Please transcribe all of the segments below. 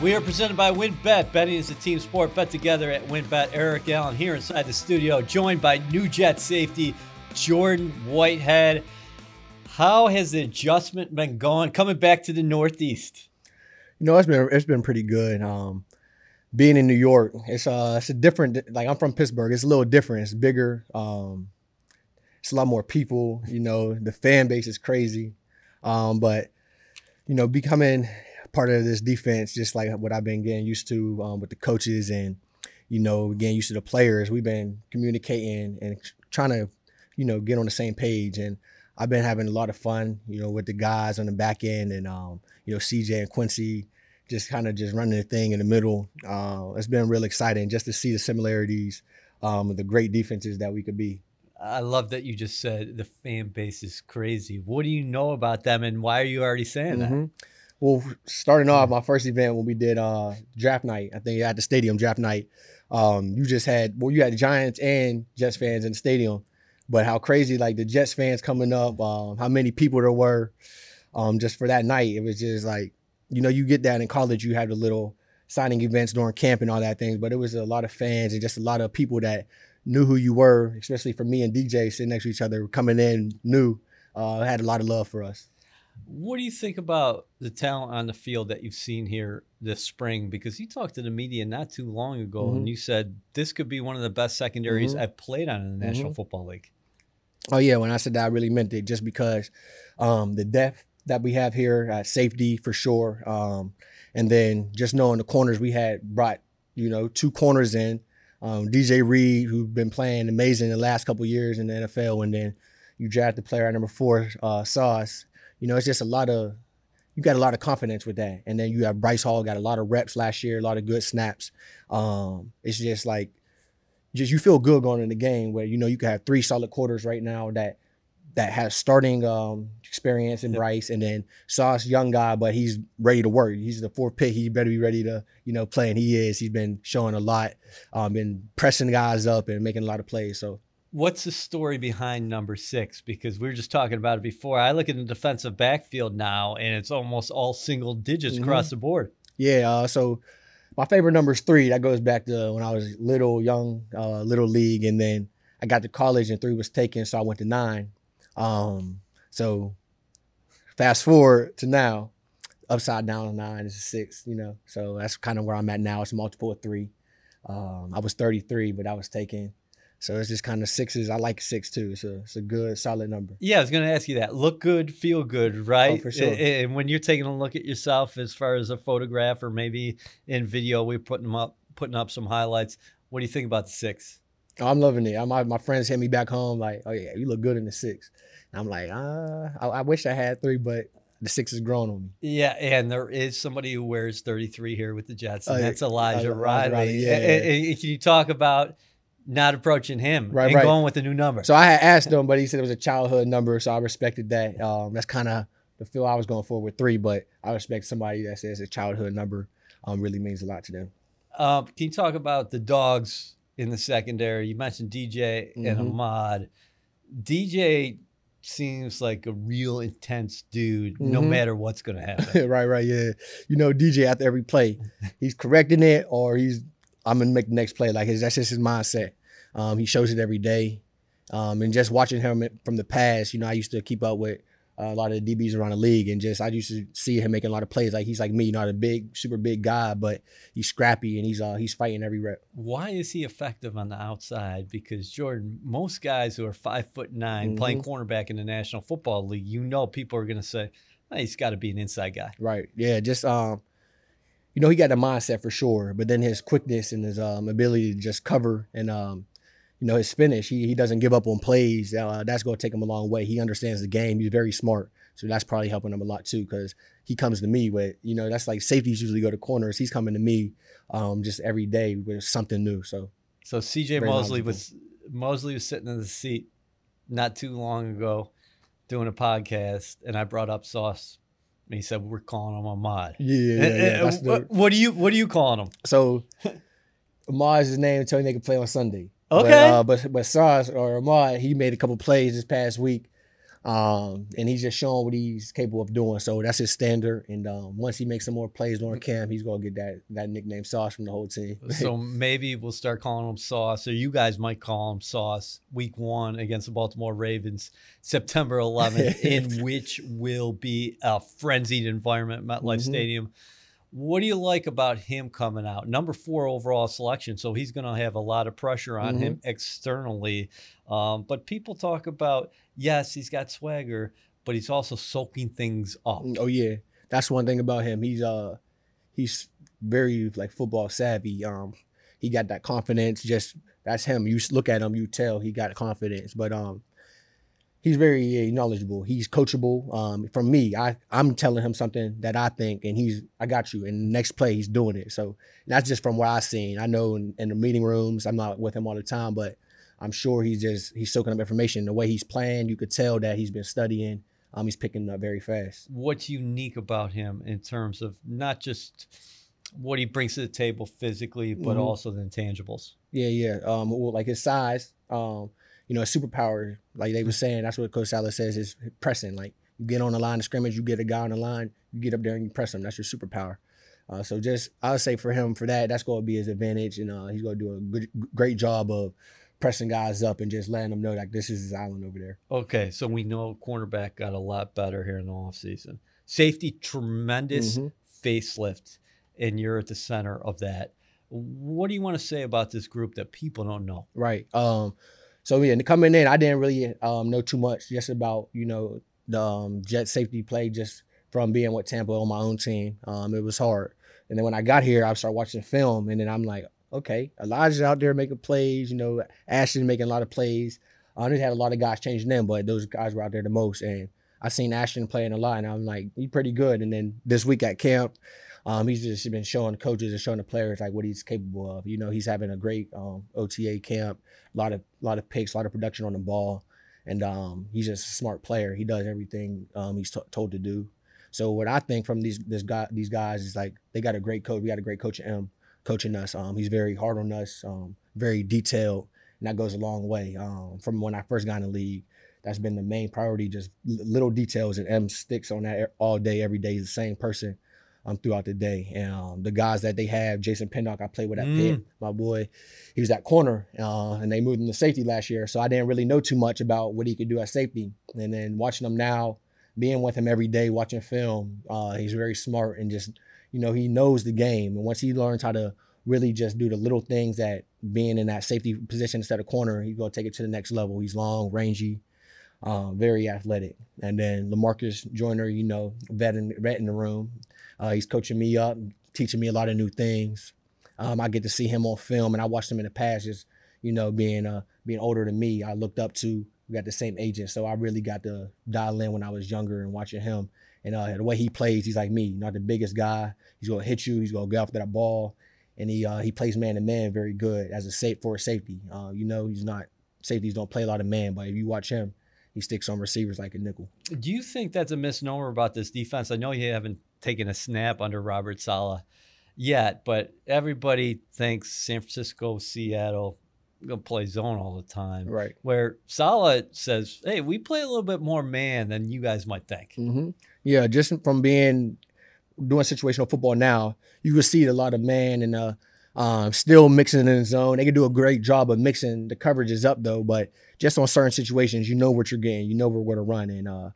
We are presented by WynnBET. Betting is a team sport. Bet together at WynnBET. Eric Allen here inside the studio, joined by new Jet safety Jordan Whitehead. How has the adjustment been going coming back to the Northeast? You know, it's been it's been pretty good. Um, being in New York, it's uh it's a different. Like I'm from Pittsburgh, it's a little different. It's bigger. Um, it's a lot more people. You know, the fan base is crazy. Um, but you know, becoming part of this defense, just like what I've been getting used to um, with the coaches and you know getting used to the players. We've been communicating and trying to you know get on the same page, and I've been having a lot of fun, you know, with the guys on the back end and um, you know CJ and Quincy. Just kind of just running the thing in the middle. Uh, it's been real exciting just to see the similarities, um, the great defenses that we could be. I love that you just said the fan base is crazy. What do you know about them, and why are you already saying mm-hmm. that? Well, starting off my first event when we did uh, draft night, I think at the stadium draft night, um, you just had well, you had Giants and Jets fans in the stadium, but how crazy like the Jets fans coming up, um, how many people there were, um, just for that night, it was just like you know you get that in college, you have the little signing events during camp and all that things, but it was a lot of fans and just a lot of people that knew who you were, especially for me and DJ sitting next to each other, coming in, knew, uh, had a lot of love for us. What do you think about the talent on the field that you've seen here this spring? Because you talked to the media not too long ago mm-hmm. and you said this could be one of the best secondaries mm-hmm. I've played on in the National mm-hmm. Football League. Oh, yeah. When I said that, I really meant it just because um, the depth that we have here, uh, safety for sure. Um, and then just knowing the corners, we had brought, you know, two corners in. Um, DJ Reed, who's been playing amazing the last couple years in the NFL, and then you draft the player at number four, uh, Sauce, you know, it's just a lot of you got a lot of confidence with that. And then you have Bryce Hall got a lot of reps last year, a lot of good snaps. Um, it's just like just you feel good going in the game where you know you can have three solid quarters right now that that has starting um, experience in yep. Bryce, and then Sauce, young guy, but he's ready to work. He's the fourth pick. He better be ready to, you know, play, and he is. He's been showing a lot, um, been pressing guys up and making a lot of plays. So what's the story behind number six? Because we were just talking about it before. I look at the defensive backfield now, and it's almost all single digits mm-hmm. across the board. Yeah. Uh, so my favorite number is three. That goes back to when I was little, young, uh, little league, and then I got to college and three was taken, so I went to nine. Um, so fast forward to now, upside down nine is a six. You know, so that's kind of where I'm at now. It's multiple of three. Um, I was 33, but I was taken so it's just kind of sixes. I like six too. So it's a good, solid number. Yeah, I was going to ask you that. Look good, feel good, right? Oh, for sure. And when you're taking a look at yourself, as far as a photograph or maybe in video, we're putting them up, putting up some highlights. What do you think about the six? Oh, I'm loving it. my, my friends hit me back home like, "Oh yeah, you look good in the six. And I'm like, uh, I, I wish I had three, but the six is grown on me. Yeah, and there is somebody who wears 33 here with the Jets, and oh, that's Elijah, Elijah Riley. Riley yeah, and, and, and, can you talk about not approaching him right, and right. going with a new number. So I had asked him, but he said it was a childhood number, so I respected that. Um, that's kind of the feel I was going for with three, but I respect somebody that says a childhood number um, really means a lot to them. Um, can you talk about the dogs in the secondary? You mentioned DJ mm-hmm. and Ahmad. DJ seems like a real intense dude, mm-hmm. no matter what's going to happen. right, right, yeah. You know, DJ after every play, he's correcting it or he's I'm gonna make the next play. Like his, that's just his mindset. Um, he shows it every day. Um, and just watching him from the past, you know, I used to keep up with uh, a lot of the DBs around the league, and just I used to see him making a lot of plays. Like he's like me, not a big, super big guy, but he's scrappy and he's uh, he's fighting every rep. Why is he effective on the outside? Because Jordan, most guys who are five foot 9 mm-hmm. playing cornerback in the National Football League, you know, people are going to say oh, he's got to be an inside guy. Right. Yeah. Just um, you know, he got the mindset for sure, but then his quickness and his um, ability to just cover and um, you know, his finish. He, he doesn't give up on plays. Uh, that's going to take him a long way. He understands the game. He's very smart. So that's probably helping him a lot too because he comes to me with, you know, that's like safeties usually go to corners. He's coming to me um, just every day with something new. So, so CJ Mosley was Mosley was sitting in the seat not too long ago doing a podcast, and I brought up Sauce. And he said, "We're calling him Ahmad." Yeah, yeah, yeah. what, the, what, do you What are you calling him? So, Ahmad is his name until they can play on Sunday. Okay. But, uh, but but Sauce or Ahmad, he made a couple plays this past week. Um, and he's just showing what he's capable of doing. So that's his standard. And um, once he makes some more plays during camp, he's gonna get that that nickname Sauce from the whole team. so maybe we'll start calling him Sauce, or you guys might call him Sauce. Week one against the Baltimore Ravens, September 11th, in which will be a frenzied environment, MetLife mm-hmm. Stadium. What do you like about him coming out? Number four overall selection, so he's going to have a lot of pressure on mm-hmm. him externally. Um, but people talk about yes, he's got swagger, but he's also soaking things up. Oh yeah, that's one thing about him. He's uh he's very like football savvy. Um, he got that confidence. Just that's him. You look at him, you tell he got confidence. But um, he's very knowledgeable. He's coachable. Um, from me, I I'm telling him something that I think, and he's I got you. And next play, he's doing it. So that's just from what I've seen. I know in, in, the meeting rooms, I'm not with him all the time, but I'm sure he's just he's soaking up information. The way he's playing, you could tell that he's been studying. Um, he's picking up very fast. What's unique about him in terms of not just what he brings to the table physically, but mm-hmm. also the intangibles? Yeah, yeah. Um, well, like his size. Um, you know, a superpower, like they were saying, that's what Coach Saleh says is pressing. Like you get on the line of scrimmage, you get a guy on the line, you get up there and you press him. That's your superpower. Uh, so just I would say for him for that, that's going to be his advantage, and uh, he's going to do a good, great job of pressing guys up and just letting them know like this is his island over there. Okay, so we know cornerback got a lot better here in the offseason. Safety, tremendous mm-hmm. facelift, and you're at the center of that. What do you want to say about this group that people don't know? Right. Um, so yeah, coming in, I didn't really um, know too much just about you know the um, jet safety play just from being with Tampa on my own team. Um, it was hard, and then when I got here, I started watching film, and then I'm like, okay, Elijah's out there making plays. You know, Ashtyn making a lot of plays. I uh, had a lot of guys changing them, but those guys were out there the most, and I seen Ashtyn playing a lot, and I'm like, he's pretty good. And then this week at camp, um, he's just been showing coaches and showing the players like what he's capable of. You know, he's having a great um, OTA camp, a lot of lot of picks, a lot of production on the ball, and um, he's just a smart player. He does everything um, he's told to do. So what I think from these this guy these guys is like they got a great coach. We got a great coach M coaching us. Um, he's very hard on us, um, very detailed, and that goes a long way. from when I first got in the league, that's been the main priority. Just little details, and M sticks on that all day, every day. He's the same person um, throughout the day. And um, the guys that they have, Jason Pinnock, I played with at mm. Pitt, my boy, he was at corner, uh, and they moved him to safety last year. So I didn't really know too much about what he could do at safety. And then watching him now, being with him every day, watching film, uh, he's very smart and just, you know, he knows the game. And once he learns how to really just do the little things that being in that safety position instead of corner, he's gonna take it to the next level. He's long, rangy, uh, very athletic. And then Lamarcus Joyner, you know, vet in, vet in the room. Uh, he's coaching me up, teaching me a lot of new things. Um, I get to see him on film, and I watched him in the past. Just you know, being uh, being older than me, I looked up to. We got the same agent, so I really got to dial in when I was younger and watching him. And uh, the way he plays, he's like me, not the biggest guy. He's gonna hit you. He's gonna go after that ball, and he uh, he plays man to man very good as a safe for a safety. Uh, you know, he's not safeties don't play a lot of man, but if you watch him, he sticks on receivers like a nickel. Do you think that's a misnomer about this defense? I know you haven't taken a snap under Robert Saleh yet, but everybody thinks San Francisco, Seattle, gonna play zone all the time. Right. Where Saleh says, "Hey, we play a little bit more man than you guys might think." Mm-hmm. Yeah, just from being doing situational football now, you can see a lot of man and uh, um, still mixing in the zone. They can do a great job of mixing the coverages up though, but just on certain situations, you know what you're getting, you know where we're going to run, and uh,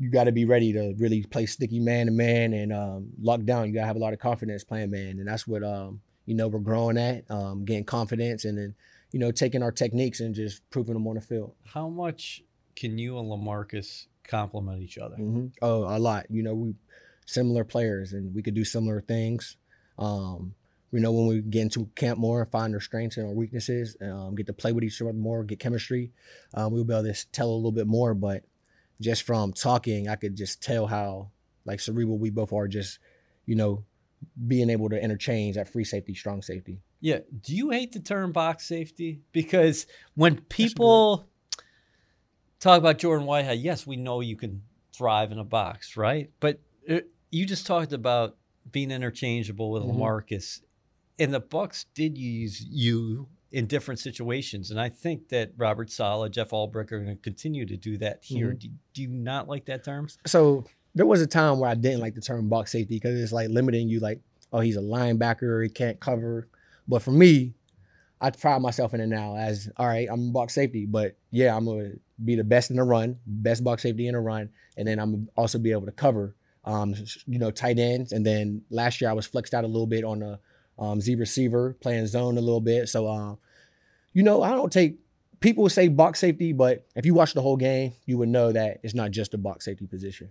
you got to be ready to really play sticky man to man and um, lock down. You got to have a lot of confidence playing man, and that's what um, you know we're growing at, um, getting confidence, and then you know taking our techniques and just proving them on the field. How much can you and Lamarcus complement each other? Mm-hmm. Oh, a lot. You know, we similar players, and we could do similar things. Um, we know when we get into camp more, and find our strengths and our weaknesses, um, get to play with each other more, get chemistry. Um, we'll be able to tell a little bit more. But just from talking, I could just tell how like cerebral we both are. Just you know, being able to interchange that free safety, strong safety. Yeah. Do you hate the term box safety? Because when people talk about Jordan Whitehead, yes, we know you can thrive in a box, right? But it, uh, you just talked about being interchangeable with mm-hmm. Lamarcus and the Bucks did use you in different situations. And I think that Robert Saleh, Jeff Ulbrich are going to continue to do that here. Mhm. Do, do you not like that term? So there was a time where I didn't like the term box safety because it's like limiting you, like, oh, he's a linebacker, he can't cover. But for me, I pride myself in it now as all right, I'm a box safety, but yeah, I'm gonna be the best in the run, best box safety in the run, and then I'm also be able to cover, um, you know, tight ends. And then last year I was flexed out a little bit on the um, Z receiver, playing zone a little bit. So, um, you know, I don't take people say box safety, but if you watch the whole game, you would know that it's not just a box safety position.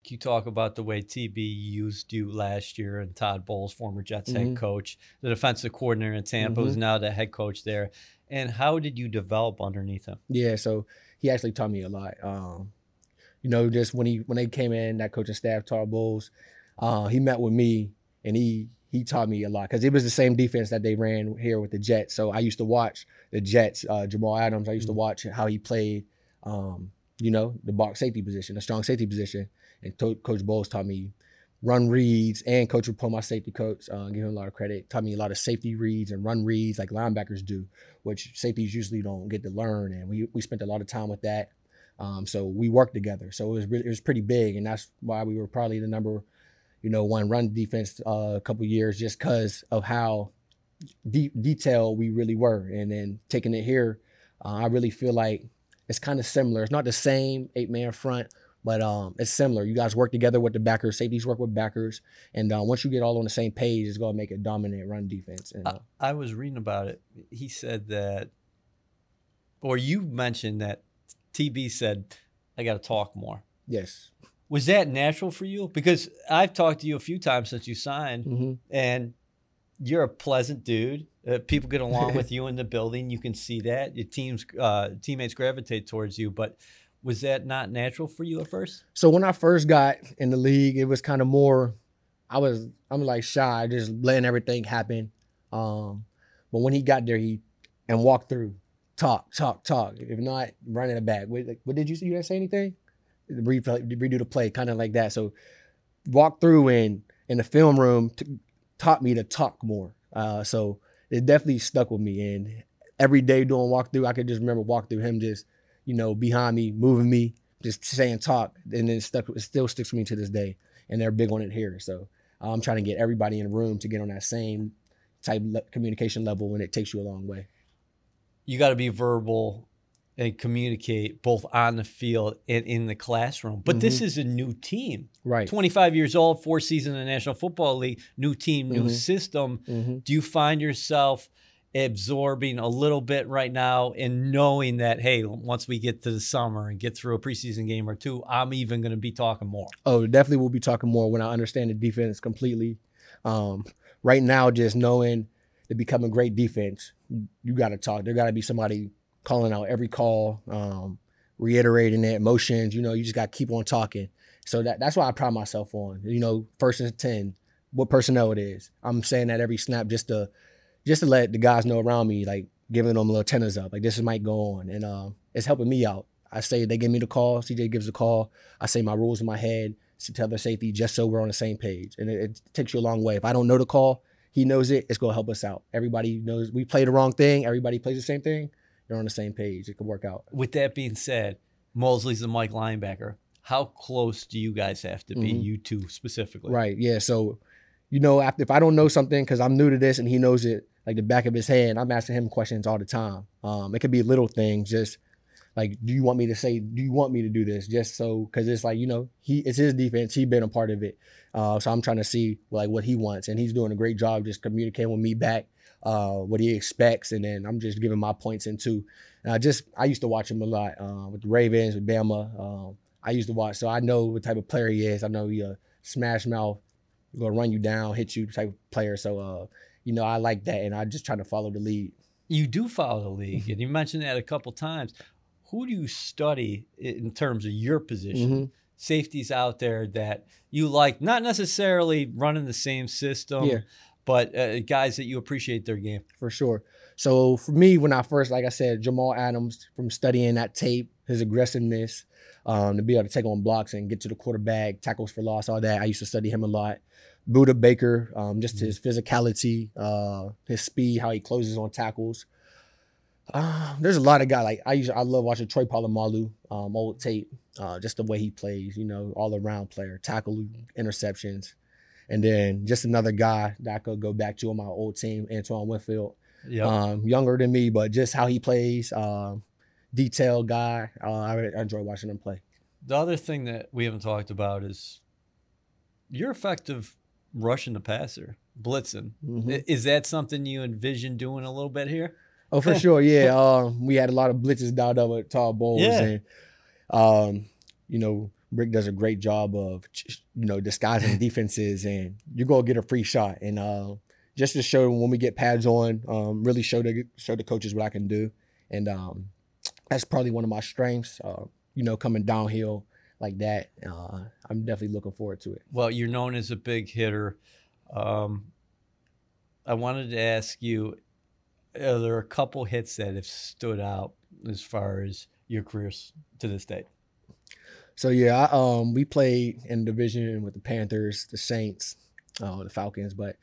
You talk about the way TB used you last year and Todd Bowles, former Jets head Mhm. coach, the defensive coordinator in Tampa, who's now the head coach there. And how did you develop underneath him? Yeah, so he actually taught me a lot. Um, you know, just when he when they came in, that coaching staff, Todd Bowles, uh, he met with me and he he taught me a lot because it was the same defense that they ran here with the Jets. So I used to watch the Jets, uh, Jamal Adams. I used to watch how he played. Um, you know, the box safety position, the strong safety position, and to- Coach Bowles taught me run reads and Coach Rapo, my safety coach, uh, give him a lot of credit, taught me a lot of safety reads and run reads like linebackers do which safeties usually don't get to learn. And we we spent a lot of time with that. Um, so we worked together. So it was really, it was pretty big, and that's why we were probably the number, you know, one run defense uh, a couple years, just because of how de- detailed we really were. And then taking it here, uh, I really feel like it's kind of similar. It's not the same eight man front. But um, it's similar. You guys work together with the backers. Safeties work with backers, and uh, once you get all on the same page, it's gonna make a dominant run defense. And, uh, I, I was reading about it. He said that, or you mentioned that TB said, I got to talk more. yes, Was that natural for you? Because I've talked to you a few times since you signed, hmm and you're a pleasant dude. Uh, people get along with you in the building. You can see that your teams, uh, teammates gravitate towards you. But was that not natural for you at first? So when I first got in the league, it was kind of more. I was I'm like shy, just letting everything happen. Um, but when he got there, he and walked through, talk, talk, talk. If not, running it back. What, like, what did you? You didn't say anything? Replay, redo the play, kind of like that. So walk through and in the film room t- taught me to talk more. Uh, so it definitely stuck with me. And every day doing walkthrough, I could just remember walk through him just, you know, behind me, moving me, just saying talk, and then it stuck. It still sticks with me to this day, and they're big on it here. So I'm trying to get everybody in the room to get on that same type le- communication level, and it takes you a long way. You got to be verbal and communicate both on the field and in the classroom. But this is a new team. Right. 25 years old, four seasons in the National Football League, new team, new Mhm. system. hmm Do you find yourself absorbing a little bit right now and knowing that, hey, once we get to the summer and get through a preseason game or two, I'm even going to be talking more? Oh, definitely we'll be talking more when I understand the defense completely. Um, right now, just knowing to become a great defense, you, got to talk. There got to be somebody calling out every call, um, reiterating it, motions. You know, you just got to keep on talking. So that that's why I pride myself on. You know, first and ten, what personnel it is. I'm saying that every snap just to just to let the guys know around me, like giving them little tenors up, like this is might go on, and um, it's helping me out. I say they give me the call, CJ gives the call. I say my rules in my head to tell their safety just so we're on the same page, and it, it takes you a long way. If I don't know the call, he knows it. It's gonna help us out. Everybody knows we play the wrong thing. Everybody plays the same thing. You're on the same page. It could work out. With that being said, Mosley's a Mike linebacker. How close do you guys have to be, Mhm. you two specifically? Right. Yeah. So, you know, after, if I don't know something because I'm new to this and he knows it like the back of his hand, I'm asking him questions all the time. Um, it could be little things, just like, do you want me to say? Do you want me to do this? Just so because it's like you know, he it's his defense. He's been a part of it. Uh, so I'm trying to see like what he wants, and he's doing a great job just communicating with me back. Uh, what he expects, and then I'm just giving my points into. And I just I used to watch him a lot uh, with the Ravens, with Bama. Um, I used to watch, so I know what type of player he is. I know he a smash mouth, gonna run you down, hit you type of player. So uh, you know, I like that, and I just try to follow the lead. you do follow the league, and you mentioned that a couple times. Who do you study in terms of your position? Mm-hmm. Safeties out there that you like, not necessarily running the same system, Yeah. but uh, guys that you appreciate their game. for sure. So for me, when I first, like I said, Jamal Adams, from studying that tape, his aggressiveness, um, to be able to take on blocks and get to the quarterback, tackles for loss, all that. I used to study him a lot. Budda Baker, um, just his physicality, uh, his speed, how he closes on tackles. Uh, there's a lot of guys like I used. I love watching Troy Polamalu, um, old tape, uh, just the way he plays. You know, all around player, tackle, interceptions, and then just another guy that I could go back to on my old team, Antoine Winfield Yeah. um, younger than me, but just how he plays, um, detailed guy. Uh, I, I enjoy watching him play. the other thing that we haven't talked about is you're effective rushing the passer, blitzing. Mhm. I- Is that something you envision doing a little bit here? Oh, for sure, yeah. Um, we had a lot of blitzes dialed up with Todd Bowles, Yeah. and um, you know, Rick does a great job of you know disguising defenses, and you're gonna get a free shot. And uh, just to show when we get pads on, um, really show the show the coaches what I can do, and um, that's probably one of my strengths. Uh, you know, coming downhill like that, uh, I'm definitely looking forward to it. Well, you're known as a big hitter. Um, I wanted to ask you: Are there a couple hits that have stood out as far as your careers to this day? So yeah, I, um, we played in division with the Panthers, the Saints, uh, the Falcons. But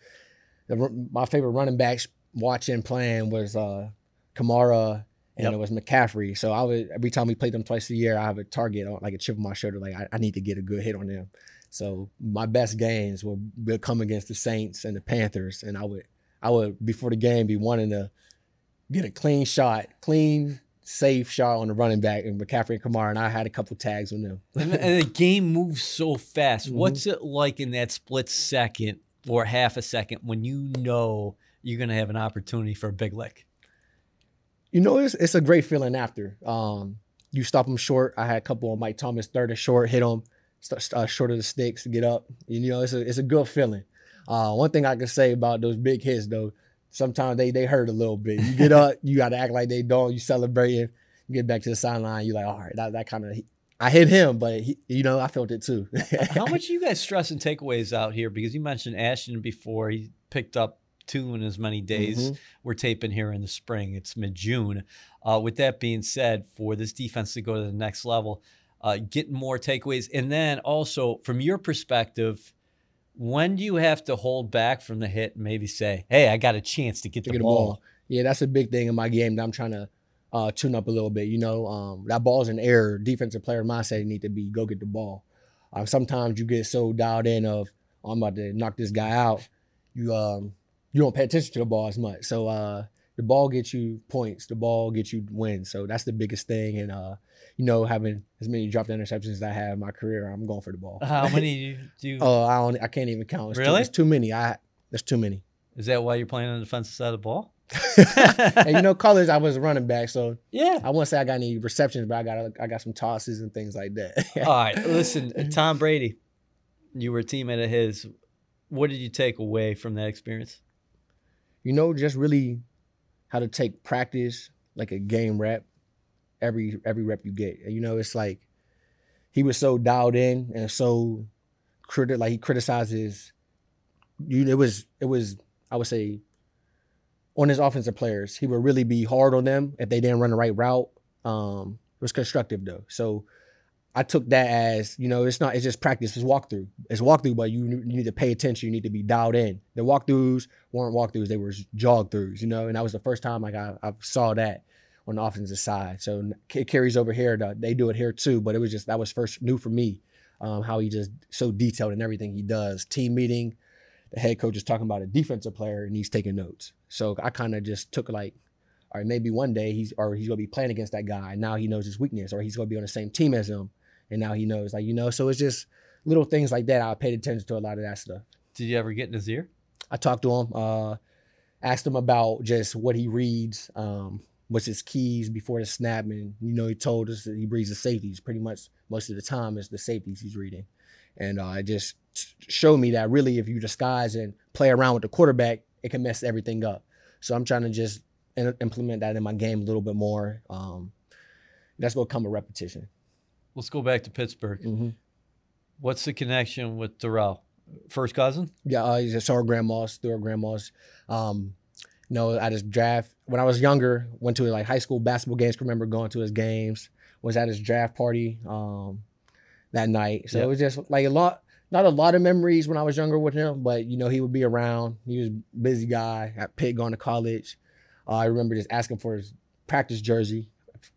the, my favorite running backs watching playing was uh, Kamara and Yep. it was McCaffrey. So I would every time we played them twice a year, I have a target on like a chip on my shoulder, like I, I need to get a good hit on them. So my best games will, will come against the Saints and the Panthers, and I would I would before the game be wanting to get a clean shot, clean safe shot on the running back and McCaffrey and Kamara, and I had a couple tags on them. and, the- game moves so fast. Mhm. What's it like in that split second or half a second when you know you're going to have an opportunity for a big lick? You know, it's it's a great feeling after. Um, you stop him short. I had a couple on Mike Thomas, third and short, hit him, uh, short of the sticks to get up. And, you know, it's a it's a good feeling. Uh, one thing I can say about those big hits though, sometimes they they hurt a little bit. You get up, you got to act like they don't. You celebrating, you get back to the sideline. you're like, all right, that that kind of. I hit him, but he, you know, I felt it too. How much are you guys stressing takeaways out here? Because you mentioned Ashtyn before. He picked up two in as many days. Mhm. We're taping here in the spring. It's mid June. Uh, with that being said, for this defense to go to the next level, uh, getting more takeaways. And then also, from your perspective, when do you have to hold back from the hit and maybe say, hey, I got a chance to get to the get ball? ball. Yeah, that's a big thing in my game that I'm trying to uh, tune up a little bit. You know, um, that ball's in air. Defensive player mindset need to be go get the ball. Um, sometimes you get so dialed in of "Oh, I'm about to knock this guy out. You um you don't pay attention to the ball as much. So uh, the ball gets you points. The ball gets you wins. So that's the biggest thing. And uh, you know, having as many dropped interceptions as I have in my career, I'm going for the ball. How many do you, Oh, I don't. I can't even count. It's Really? Too, it's too many. I. There's too many. Is that why you're playing on the defensive side of the ball? and you know, college I was a running back, so Yeah. I won't say I got any receptions, but I got I got some tosses and things like that. All right. Listen, Tom Brady, you were a teammate of his. What did you take away from that experience? You know, just really how to take practice like a game rep, every every rep you get. You know, it's like he was so dialed in and so criti- like he criticizes you it was it was I would say on his offensive players, he would really be hard on them if they didn't run the right route. Um, it was constructive though. So I took that as, you know, it's not, it's just practice, it's walkthrough. It's walkthrough, but you, you need to pay attention, you need to be dialed in. The walkthroughs weren't walkthroughs, they were jog throughs, you know, and that was the first time like I, I saw that on the offensive side. So it carries over here, to, they do it here too, but it was just, that was first new for me, um, how he just so detailed in everything he does. Team meeting, the head coach is talking about a defensive player and he's taking notes. So I kind of just took like, or maybe one day he's or he's gonna be playing against that guy. And now he knows his weakness, or he's gonna be on the same team as him, and now he knows, like you know. So it's just little things like that. I paid attention to a lot of that stuff. Did you ever get in his ear? I talked to him, uh, asked him about just what he reads, um, what's his keys before the snap, and you know he told us that he reads the safeties pretty much most of the time. It's the safeties he's reading, and uh, it just showed me that really if you disguise and play around with the quarterback, it can mess everything up. So I'm trying to just in- implement that in my game a little bit more. Um, that's gonna come a repetition. Let's go back to Pittsburgh. hmm What's the connection with Darrelle? First cousin? Yeah, uh, he's just our grandmas, through our grandmas. Um, you know, at his draft when I was younger, went to like high school basketball games. Remember going to his games. Was at his draft party um, that night. So Yep. it was just like a lot, not a lot of memories when I was younger with him. But you know, he would be around. He was a busy guy at Pitt, going to college. Uh, I remember just asking for his practice jersey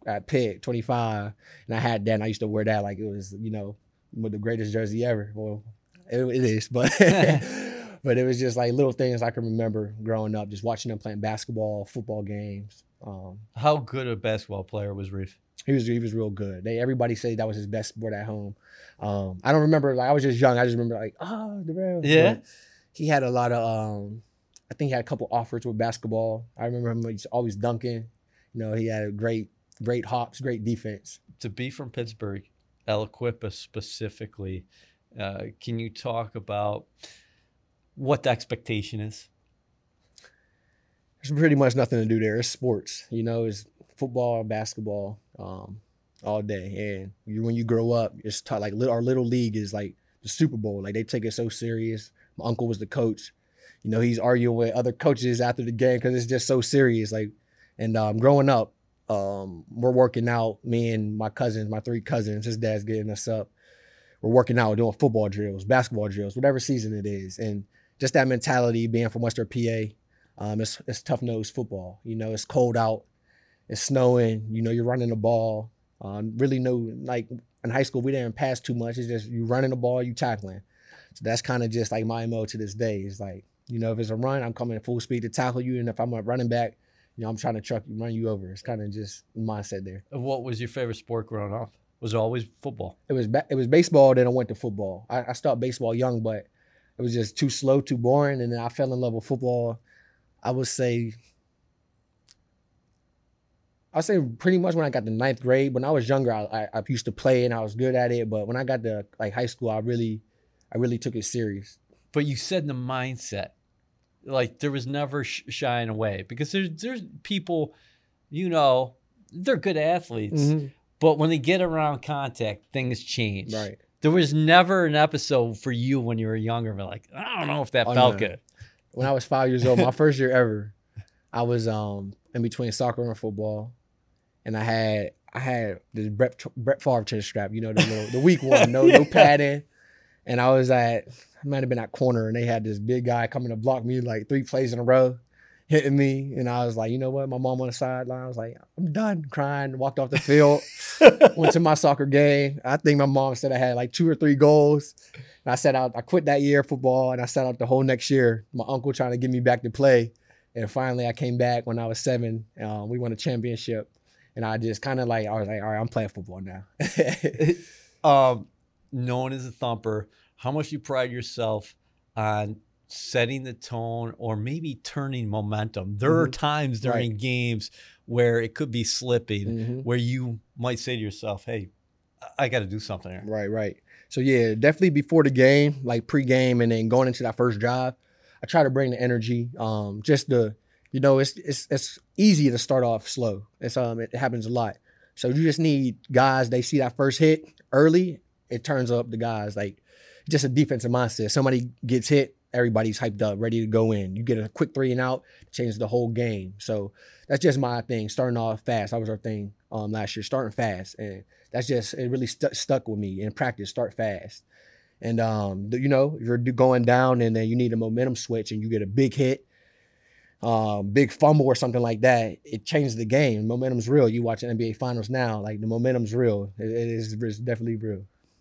at Pitt, 25, and I had that. and I used to wear that like it was, you know, with the greatest jersey ever. Well, it, it is, but but it was just like little things I can remember growing up, just watching them playing basketball, football games. Um, How good a basketball player was Reef? he was he was real good. They everybody said that was his best sport at home. Um, I don't remember like I was just young. I just remember like oh the Rams. Yeah? But he had a lot of um, I think he had a couple offers with basketball. I remember him always dunking. You know he had a great great hops, great defense. To be from Pittsburgh, Aliquippa specifically, uh, can you talk about what the expectation is? There's pretty much nothing to do there. It's sports, you know. It's football, basketball, um, all day. And you, when you grow up, it's taught like our little league is like the Super Bowl. Like they take it so serious. My uncle was the coach. You know, he's arguing with other coaches after the game because it's just so serious. Like, and um, growing up, um, we're working out. Me and my cousins, my three cousins, his dad's getting us up. We're working out, doing football drills, basketball drills, whatever season it is, and just that mentality. Being from Western PA, um, it's it's tough nosed football. You know, it's cold out, it's snowing. You know, you're running the ball. Um, really no like in high school we didn't pass too much. It's just you running the ball, you tackling. So that's kind of just like my mo to this day. It's like you know if it's a run, I'm coming full speed to tackle you, and if I'm a running back, you know I'm trying to truck you, run you over. It's kind of just mindset there. What was your favorite sport growing up? Was it always football? It was ba- it was baseball. Then I went to football. I, I started baseball young, but it was just too slow, too boring, and then I fell in love with football. I would say, I say pretty much when I got to ninth grade. When I was younger, I, I, I used to play and I was good at it. But when I got to like high school, I really, I really took it serious. But you said the mindset, like there was never sh- shying away because there's there's people, you know, they're good athletes, but when they get around contact, things change. Right. There was never an episode for you when you were younger, but like I don't know if that Oh, felt no. good. When I was five years old, my first year ever, I was um in between soccer and football, and I had I had this Brett Brett Favre chin strap, you know, the little the weak one, no no padding, and I was at I might have been at corner, and they had this big guy coming to block me like three plays in a row, hitting me, and I was like, you know what? My mom on the sideline, I was like, I'm done crying, walked off the field, went to my soccer game. I think my mom said I had like two or three goals. And I sat out, I quit that year football and I sat out the whole next year. My uncle trying to get me back to play. And finally I came back when I was seven. Um, we won a championship. And I just kind of like, I was like, all right, I'm playing football now. um, known as a thumper, how much you pride yourself on setting the tone or maybe turning momentum. There are Mhm. times during games where it could be slipping, Mhm. where you might say to yourself, "Hey, I- I got to do something here." Right, right. So yeah, definitely before the game, like pre-game, and then going into that first drive, I try to bring the energy. Um, just the, you know, it's it's it's easy to start off slow. It's um, it happens a lot. So you just need guys. They see that first hit early, it turns up the guys. Like just a defensive mindset. Somebody gets hit, everybody's hyped up, ready to go in. You get a quick three and out, changes the whole game. So that's just my thing. Starting off fast. That was our thing um last year. Starting fast and that's just it really stu- stuck with me in practice start fast and um you know if you're going down and then you need a momentum switch and you get a big hit um big fumble or something like that it changes the game momentum's real you watch nba finals now like the momentum's real it, it is definitely real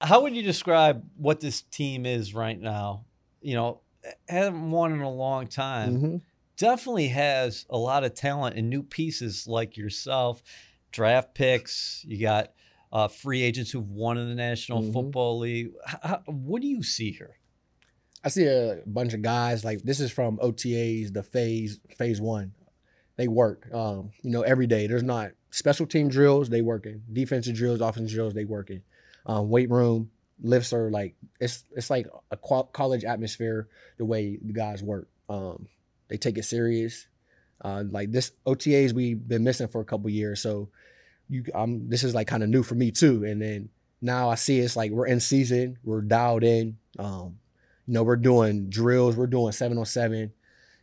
How would you describe what this team is right now? You know, haven't won in a long time. Mhm. definitely has a lot of talent and new pieces like yourself, draft picks. You got uh, free agents who've won in the National Mhm. Football League. How, what do you see here? I see a bunch of guys like this is from OTAs, the phase phase one. They work, um, you know, every day. There's not special team drills. They working defensive drills, offensive drills. They working. Um, weight room lifts are like it's it's like a college atmosphere. The way the guys work, um, they take it serious. Uh, like this OTAs we've been missing for a couple years, so you um this is like kind of new for me too. And then now I see it's like we're in season, we're dialed in. Um, you know, we're doing drills, we're doing seven on seven,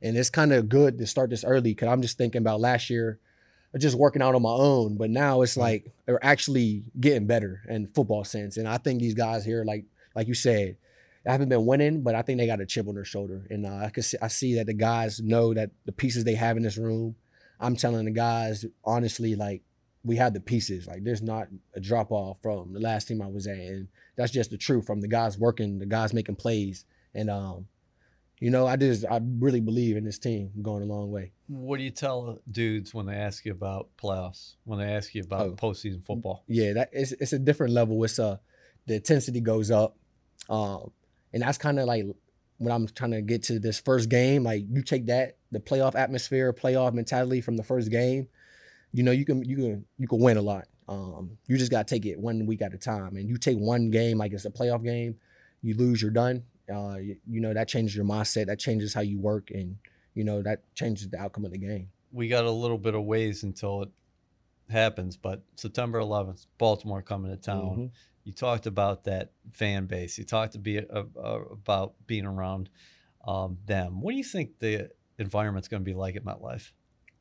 and it's kind of good to start this early because I'm just thinking about last year, just working out on my own, but now it's like they're actually getting better in football sense, and I think these guys here, like like you said, they haven't been winning, but I think they got a chip on their shoulder, and uh, I can see, I see that the guys know that the pieces they have in this room. I'm telling the guys honestly, like we have the pieces. Like there's not a drop off from the last team I was at, and that's just the truth from the guys working, the guys making plays, and um, you know, I just I really believe in this team going a long way. What do you tell dudes when they ask you about playoffs? When they ask you about Oh. postseason football? Yeah, that it's it's a different level. It's uh the intensity goes up, um, and that's kind of like when I'm trying to get to this first game. Like you take that the playoff atmosphere, playoff mentality from the first game. You know, you can you can you can win a lot. Um, you just gotta take it one week at a time, and you take one game like it's a playoff game. You lose, you're done. Uh, you, you know that changes your mindset. That changes how you work, and you know that changes the outcome of the game. We got a little bit of ways until it happens, but September 11th, Baltimore coming to town. Mhm. You talked about that fan base. You talked to be uh, uh, about being around um, them. What do you think the environment's going to be like at MetLife?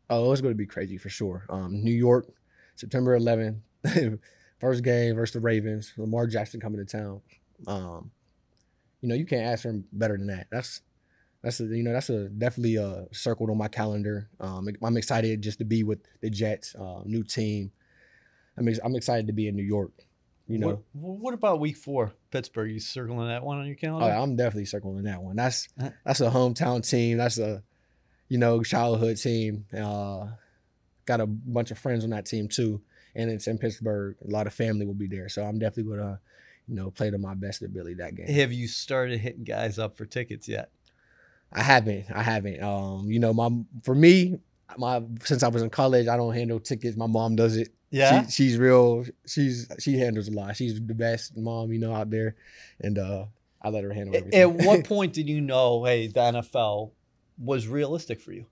Oh, it's going to be crazy for sure. Um, New York, September 11th, first game versus the Ravens. Lamar Jackson coming to town. Um, you know, you can't ask for better than that. That's that's a, you know that's a definitely a circled on my calendar. Um, I'm excited just to be with the Jets, uh, new team. I'm ex- I'm excited to be in New York. You know, What, what about week four, Pittsburgh? You circling that one on your Oh, calendar? I'm definitely circling that one. That's Uh. that's a hometown team. That's a you know childhood team. Uh, got a bunch of friends on that team too, and it's in Pittsburgh. A lot of family will be there, so I'm definitely gonna you know play to my best ability that game. Have you started hitting guys up for tickets yet? I haven't. I haven't. Um, you know, my for me, my since I was in college, I don't handle tickets. My mom does it. Yeah. She, she's real. She's she handles a lot. She's the best mom you know out there, and uh, I let her handle everything. At what point did you know, hey, the NFL was realistic for you?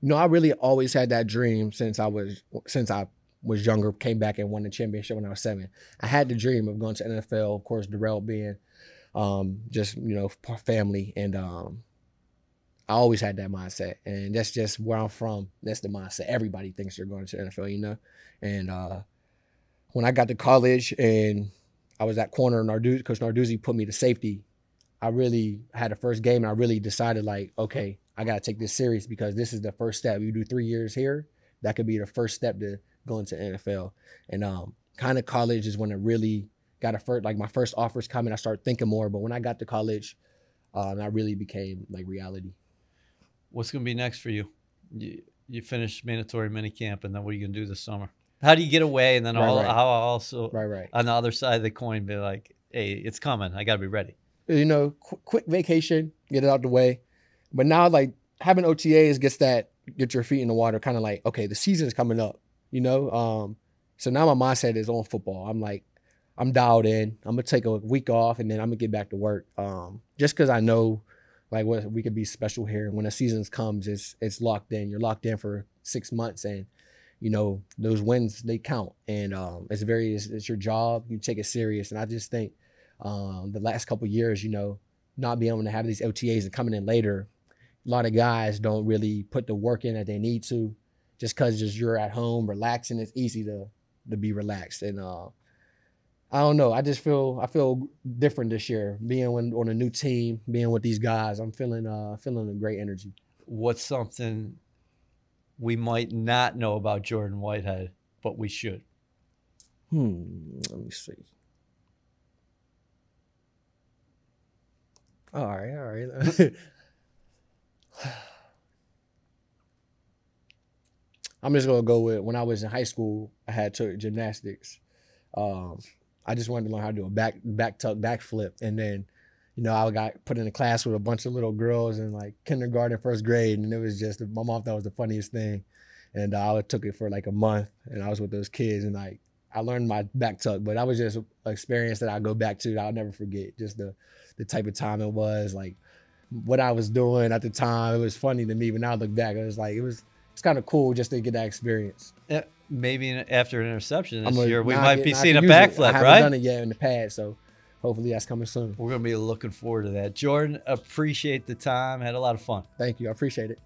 You know, I really always had that dream since I was since I was younger. Came back and won the championship when I was seven. I had the dream of going to NFL. Of course, Darrelle being um, just you know family, and um, I always had that mindset. And that's just where I'm from. That's the mindset. Everybody thinks they're going to NFL, you know. And uh, when I got to college and I was at corner, Narduzzi, Coach Narduzzi put me to safety. I really had a first game, and I really decided like, okay, I got to take this serious because this is the first step. You do three years here, that could be the first step to going to NFL. And um, kind of college is when it really got a first, like my first offers coming. I started thinking more, but when I got to college, um, that really became like reality. What's going to be next for you? You, you finish mandatory minicamp, and then what are you going to do this summer? How do you get away? And then Right, all, right. how also Right, right. on the other side of the coin be like, hey, it's coming. I got to be ready. you know, qu- quick vacation, get it out the way. But now, like having OTAs gets that get your feet in the water, kind of like, okay, the season's coming up, you know. Um, so now my mindset is on football. I'm like, I'm dialed in. I'm gonna take a week off and then I'm gonna get back to work. Um, just because I know, like, what we could be special here. When the season comes, it's it's locked in. You're locked in for six months, and you know those wins they count. And um, it's very it's, it's your job. You take it serious. And I just think um, the last couple years, you know, not being able to have these OTAs and coming in later, a lot of guys don't really put the work in that they need to, just because just you're at home relaxing. It's easy to to be relaxed, and uh, I don't know. I just feel I feel different this year, being on, on a new team, being with these guys. I'm feeling uh feeling a great energy. What's something we might not know about Jordan Whitehead, but we should? Hmm. Let me see. All right. All right. I'm just gonna go with when I was in high school. I had took gymnastics. Um, I just wanted to learn how to do a back back tuck backflip, and then, you know, I got put in a class with a bunch of little girls in like kindergarten, first grade, and it was just my mom thought it was the funniest thing, and uh, I took it for like a month, and I was with those kids, and like I learned my back tuck, but that was just an experience that I go back to that I'll never forget. Just the the type of time it was, like what I was doing at the time. It was funny to me, but now I look back, it was like it was it's kind of cool just to get that experience. Uh, maybe after an interception this year, we might get- be seeing a use it. I haven't right? done it yet in the past, so hopefully that's coming soon. We're gonna be looking forward to that. Jordan, appreciate the time. Had a lot of fun. Thank you. I appreciate it.